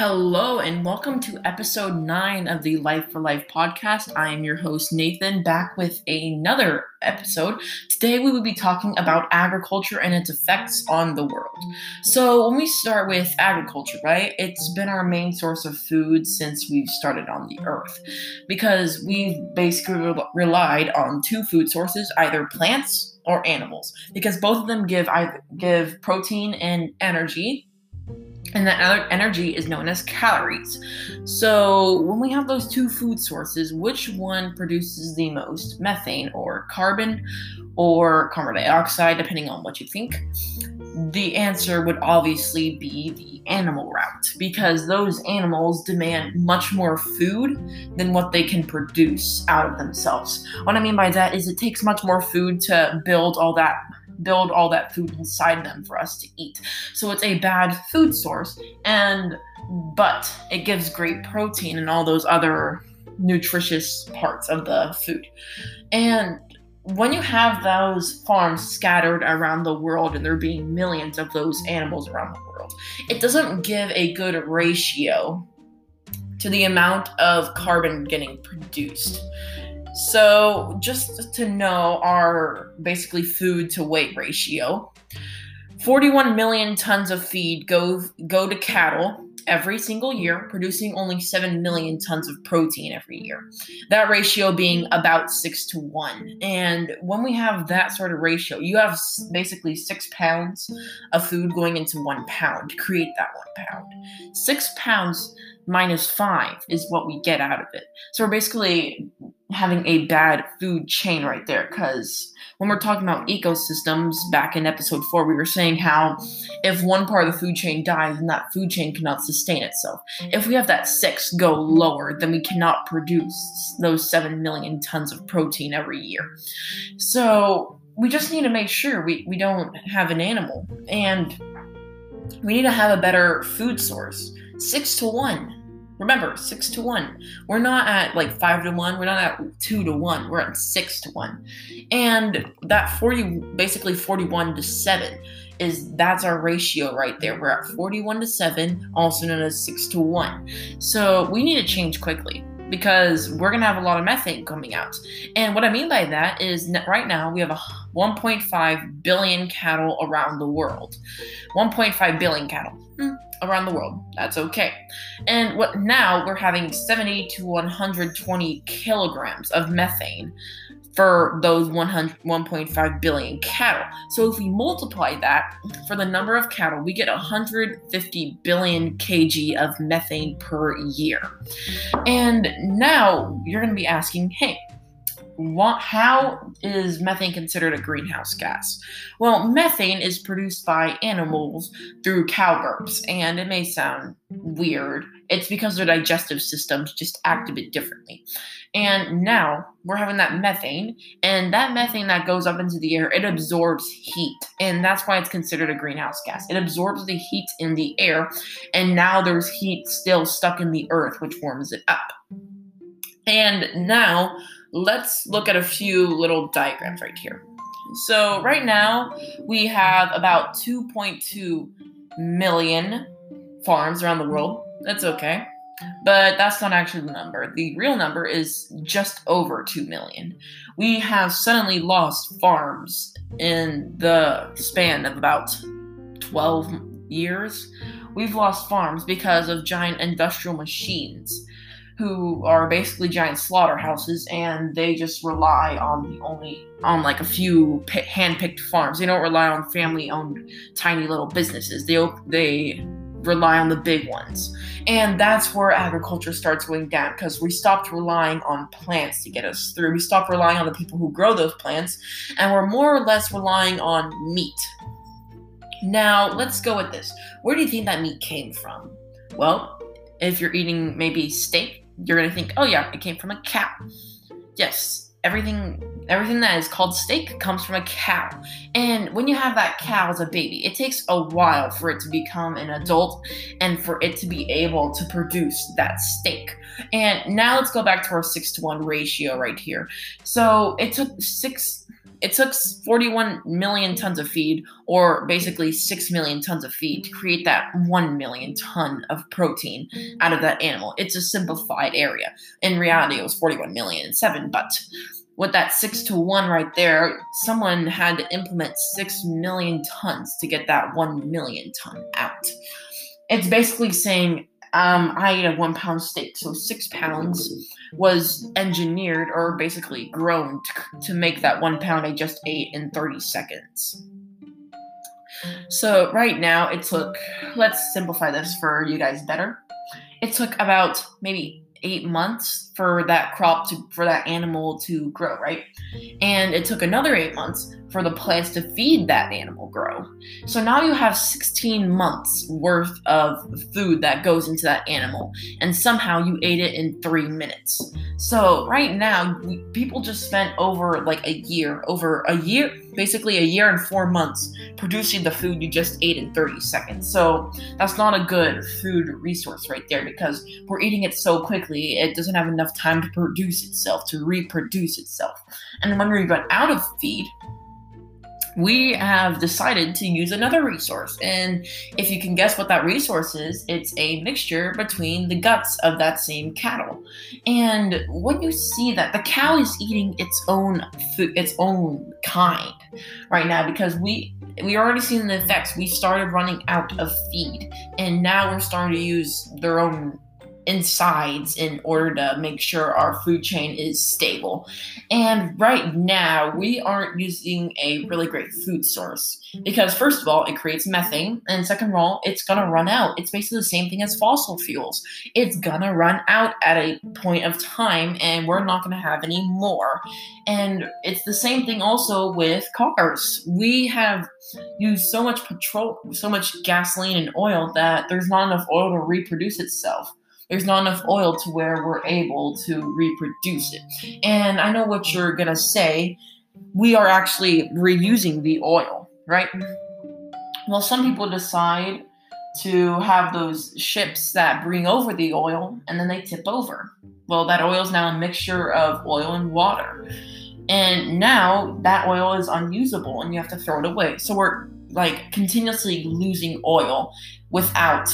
Hello, and welcome to episode 9 of the Life for Life podcast. I am your host, Nathan, back with another episode. Today, we will be talking about agriculture and its effects on the world. So, when we start with agriculture, right, it's been our main source of food since we've started on the earth because we've basically re- relied on two food sources either plants or animals because both of them give give protein and energy and that energy is known as calories. So, when we have those two food sources, which one produces the most methane or carbon or carbon dioxide, depending on what you think? The answer would obviously be the animal route because those animals demand much more food than what they can produce out of themselves. What I mean by that is it takes much more food to build all that build all that food inside them for us to eat. So it's a bad food source and but it gives great protein and all those other nutritious parts of the food. And when you have those farms scattered around the world and there being millions of those animals around the world, it doesn't give a good ratio to the amount of carbon getting produced. So, just to know our basically food to weight ratio 41 million tons of feed go, go to cattle every single year, producing only 7 million tons of protein every year. That ratio being about 6 to 1. And when we have that sort of ratio, you have basically 6 pounds of food going into 1 pound to create that 1 pound. 6 pounds minus 5 is what we get out of it. So we're basically having a bad food chain right there because when we're talking about ecosystems back in episode 4 we were saying how if one part of the food chain dies then that food chain cannot sustain itself. If we have that 6 go lower then we cannot produce those 7 million tons of protein every year. So we just need to make sure we, we don't have an animal. And we need to have a better food source. 6 to 1 Remember, six to one. We're not at like five to one. We're not at two to one. We're at six to one. And that 40, basically 41 to seven, is that's our ratio right there. We're at 41 to 7, also known as 6 to 1. So we need to change quickly because we're going to have a lot of methane coming out. And what I mean by that is right now we have a 1.5 billion cattle around the world. 1.5 billion cattle. Hmm around the world. That's okay. And what now we're having 70 to 120 kilograms of methane for those 100, 1.5 billion cattle. So if we multiply that for the number of cattle, we get 150 billion kg of methane per year. And now you're going to be asking, hey, what, how is methane considered a greenhouse gas? Well, methane is produced by animals through cow burps, and it may sound weird. It's because their digestive systems just act a bit differently. And now we're having that methane, and that methane that goes up into the air, it absorbs heat, and that's why it's considered a greenhouse gas. It absorbs the heat in the air, and now there's heat still stuck in the earth, which warms it up. And now let's look at a few little diagrams right here. So right now we have about 2.2 million farms around the world. That's okay. But that's not actually the number. The real number is just over 2 million. We have suddenly lost farms in the span of about 12 years. We've lost farms because of giant industrial machines who are basically giant slaughterhouses and they just rely on the only on like a few p- hand-picked farms. They don't rely on family-owned tiny little businesses. They they rely on the big ones. And that's where agriculture starts going down because we stopped relying on plants to get us through. We stopped relying on the people who grow those plants and we're more or less relying on meat. Now let's go with this. Where do you think that meat came from? Well if you're eating maybe steak you're gonna think, oh yeah, it came from a cow. Yes, everything everything that is called steak comes from a cow. And when you have that cow as a baby, it takes a while for it to become an adult and for it to be able to produce that steak. And now let's go back to our six to one ratio right here. So it took six it took 41 million tons of feed, or basically 6 million tons of feed, to create that 1 million ton of protein out of that animal. It's a simplified area. In reality, it was 41 million and 7, but with that 6 to 1 right there, someone had to implement 6 million tons to get that 1 million ton out. It's basically saying um, I ate a one pound steak, so six pounds was engineered or basically grown to, to make that one pound I just ate in 30 seconds. So, right now, it took, let's simplify this for you guys better. It took about maybe eight months for that crop to for that animal to grow right? And it took another eight months for the plants to feed that animal grow. So now you have 16 months worth of food that goes into that animal and somehow you ate it in three minutes. So right now people just spent over like a year over a year basically a year and four months producing the food you just ate in 30 seconds. So that's not a good food resource right there because we're eating it so quickly it doesn't have enough time to produce itself, to reproduce itself. And when we run out of feed, we have decided to use another resource. And if you can guess what that resource is, it's a mixture between the guts of that same cattle. And when you see that, the cow is eating its own food, its own kind right now because we we already seen the effects. We started running out of feed, and now we're starting to use their own insides in order to make sure our food chain is stable. And right now, we aren't using a really great food source because, first of all, it creates methane, and second of all, it's gonna run out. It's basically the same thing as fossil fuels. It's gonna run out at a point of time, and we're not gonna have any more. And it's the same thing also with cars. We have used so much petrol, so much gasoline and oil that there's not enough oil to reproduce itself there's not enough oil to where we're able to reproduce it. And I know what you're gonna say. We are actually reusing the oil, right? Well, some people decide to have those ships that bring over the oil and then they tip over. Well, that oil is now a mixture of oil and water. And now that oil is unusable and you have to throw it away. So we're like continuously losing oil without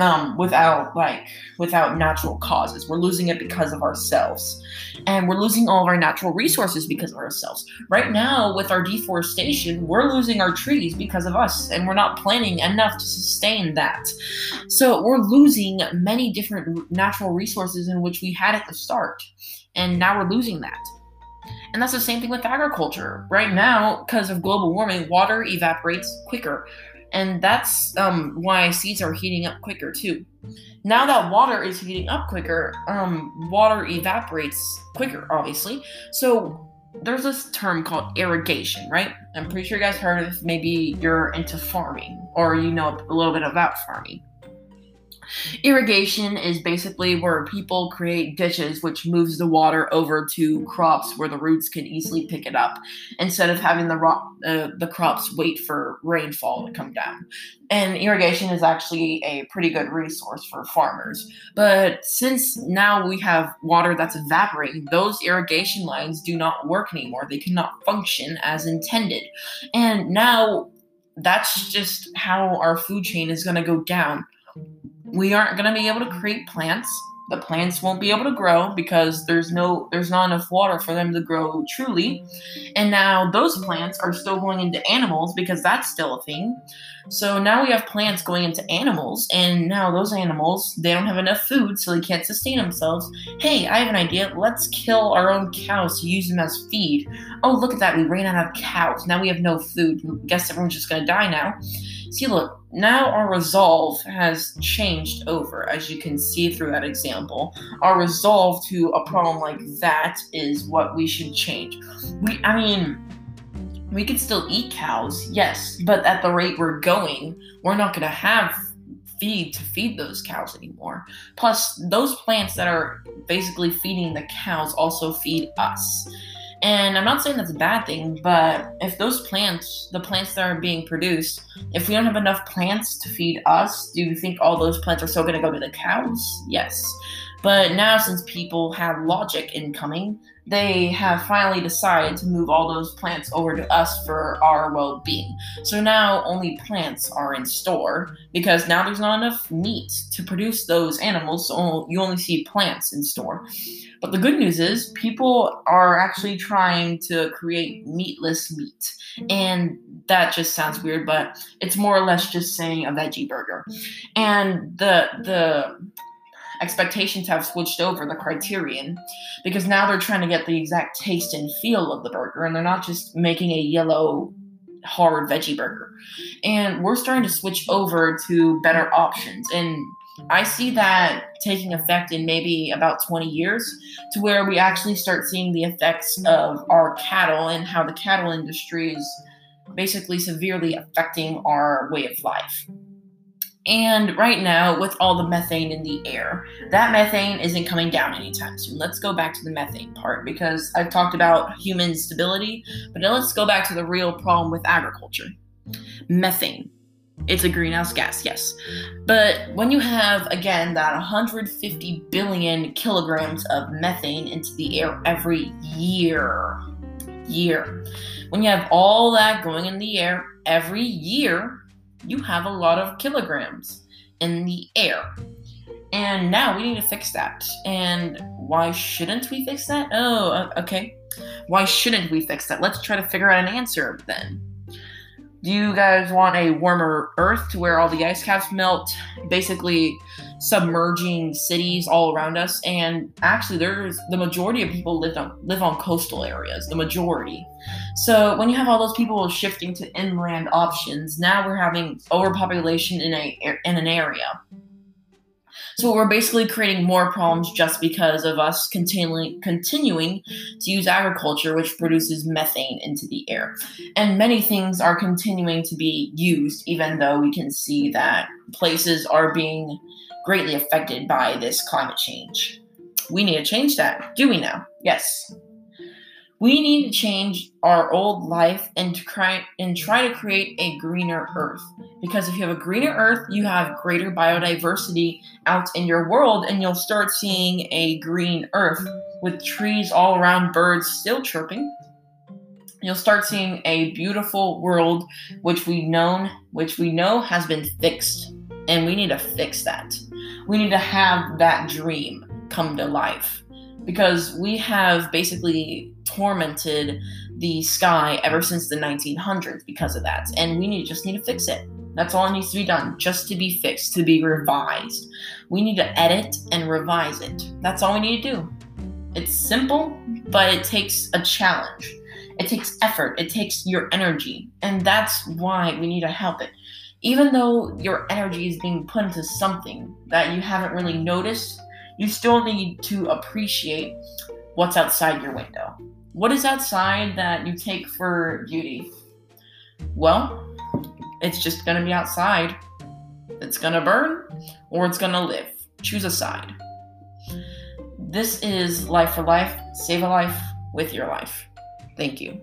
um, without like without natural causes. We're losing it because of ourselves, and we're losing all of our natural resources because of ourselves. Right now, with our deforestation, we're losing our trees because of us, and we're not planning enough to sustain that. So we're losing many different natural resources in which we had at the start, and now we're losing that. And that's the same thing with agriculture. Right now, because of global warming, water evaporates quicker and that's um, why seeds are heating up quicker too. Now that water is heating up quicker, um, water evaporates quicker, obviously. So there's this term called irrigation, right? I'm pretty sure you guys heard of. Maybe you're into farming or you know a little bit about farming. Irrigation is basically where people create ditches which moves the water over to crops where the roots can easily pick it up instead of having the ro- uh, the crops wait for rainfall to come down. And irrigation is actually a pretty good resource for farmers. But since now we have water that's evaporating, those irrigation lines do not work anymore. They cannot function as intended. And now that's just how our food chain is going to go down we aren't going to be able to create plants. The plants won't be able to grow because there's no there's not enough water for them to grow truly. And now those plants are still going into animals because that's still a thing. So now we have plants going into animals and now those animals they don't have enough food so they can't sustain themselves. Hey i have an idea. Let's kill our own cows to use them as feed. Oh look at that. We ran out of cows. Now we have no food. Guess everyone's just going to die now See, look, now our resolve has changed over, as you can see through that example. Our resolve to a problem like that is what we should change. We, I mean, we could still eat cows, yes, but at the rate we're going, we're not going to have feed to feed those cows anymore. Plus, those plants that are basically feeding the cows also feed us. And I'm not saying that's a bad thing, but if those plants, the plants that are being produced, if we don't have enough plants to feed us, do you think all those plants are still going to go to the cows? Yes. But now, since people have logic incoming, they have finally decided to move all those plants over to us for our well being. So now only plants are in store because now there's not enough meat to produce those animals, so you only see plants in store. But the good news is people are actually trying to create meatless meat. And that just sounds weird, but it's more or less just saying a veggie burger. And the the expectations have switched over the criterion because now they're trying to get the exact taste and feel of the burger and they're not just making a yellow hard veggie burger. And we're starting to switch over to better options and I see that taking effect in maybe about 20 years to where we actually start seeing the effects of our cattle and how the cattle industry is basically severely affecting our way of life. And right now, with all the methane in the air, that methane isn't coming down anytime soon. Let's go back to the methane part because I've talked about human stability, but now let's go back to the real problem with agriculture methane. It's a greenhouse gas, yes. But when you have, again, that 150 billion kilograms of methane into the air every year, year, when you have all that going in the air every year, you have a lot of kilograms in the air. And now we need to fix that. And why shouldn't we fix that? Oh, uh, okay. Why shouldn't we fix that? Let's try to figure out an answer then. Do you guys want a warmer Earth to where all the ice caps melt, basically submerging cities all around us? And actually, there's the majority of people live on live on coastal areas. The majority. So when you have all those people shifting to inland options, now we're having overpopulation in a in an area. So we're basically creating more problems just because of us continuing continuing to use agriculture, which produces methane into the air. And many things are continuing to be used, even though we can see that places are being greatly affected by this climate change. We need to change that. Do we now? Yes. We need to change our old life and try and try to create a greener earth. Because if you have a greener earth, you have greater biodiversity out in your world, and you'll start seeing a green earth with trees all around, birds still chirping. You'll start seeing a beautiful world which we known which we know has been fixed. And we need to fix that. We need to have that dream come to life because we have basically tormented the sky ever since the 1900s because of that, and we need just need to fix it. That's all it needs to be done, just to be fixed, to be revised. We need to edit and revise it. That's all we need to do. It's simple, but it takes a challenge. It takes effort. It takes your energy, and that's why we need to help it. Even though your energy is being put into something that you haven't really noticed you still need to appreciate what's outside your window. What is outside that you take for beauty? Well, it's just gonna be outside. It's gonna burn or it's gonna live. Choose a side. This is Life for Life. Save a life with your life. Thank you.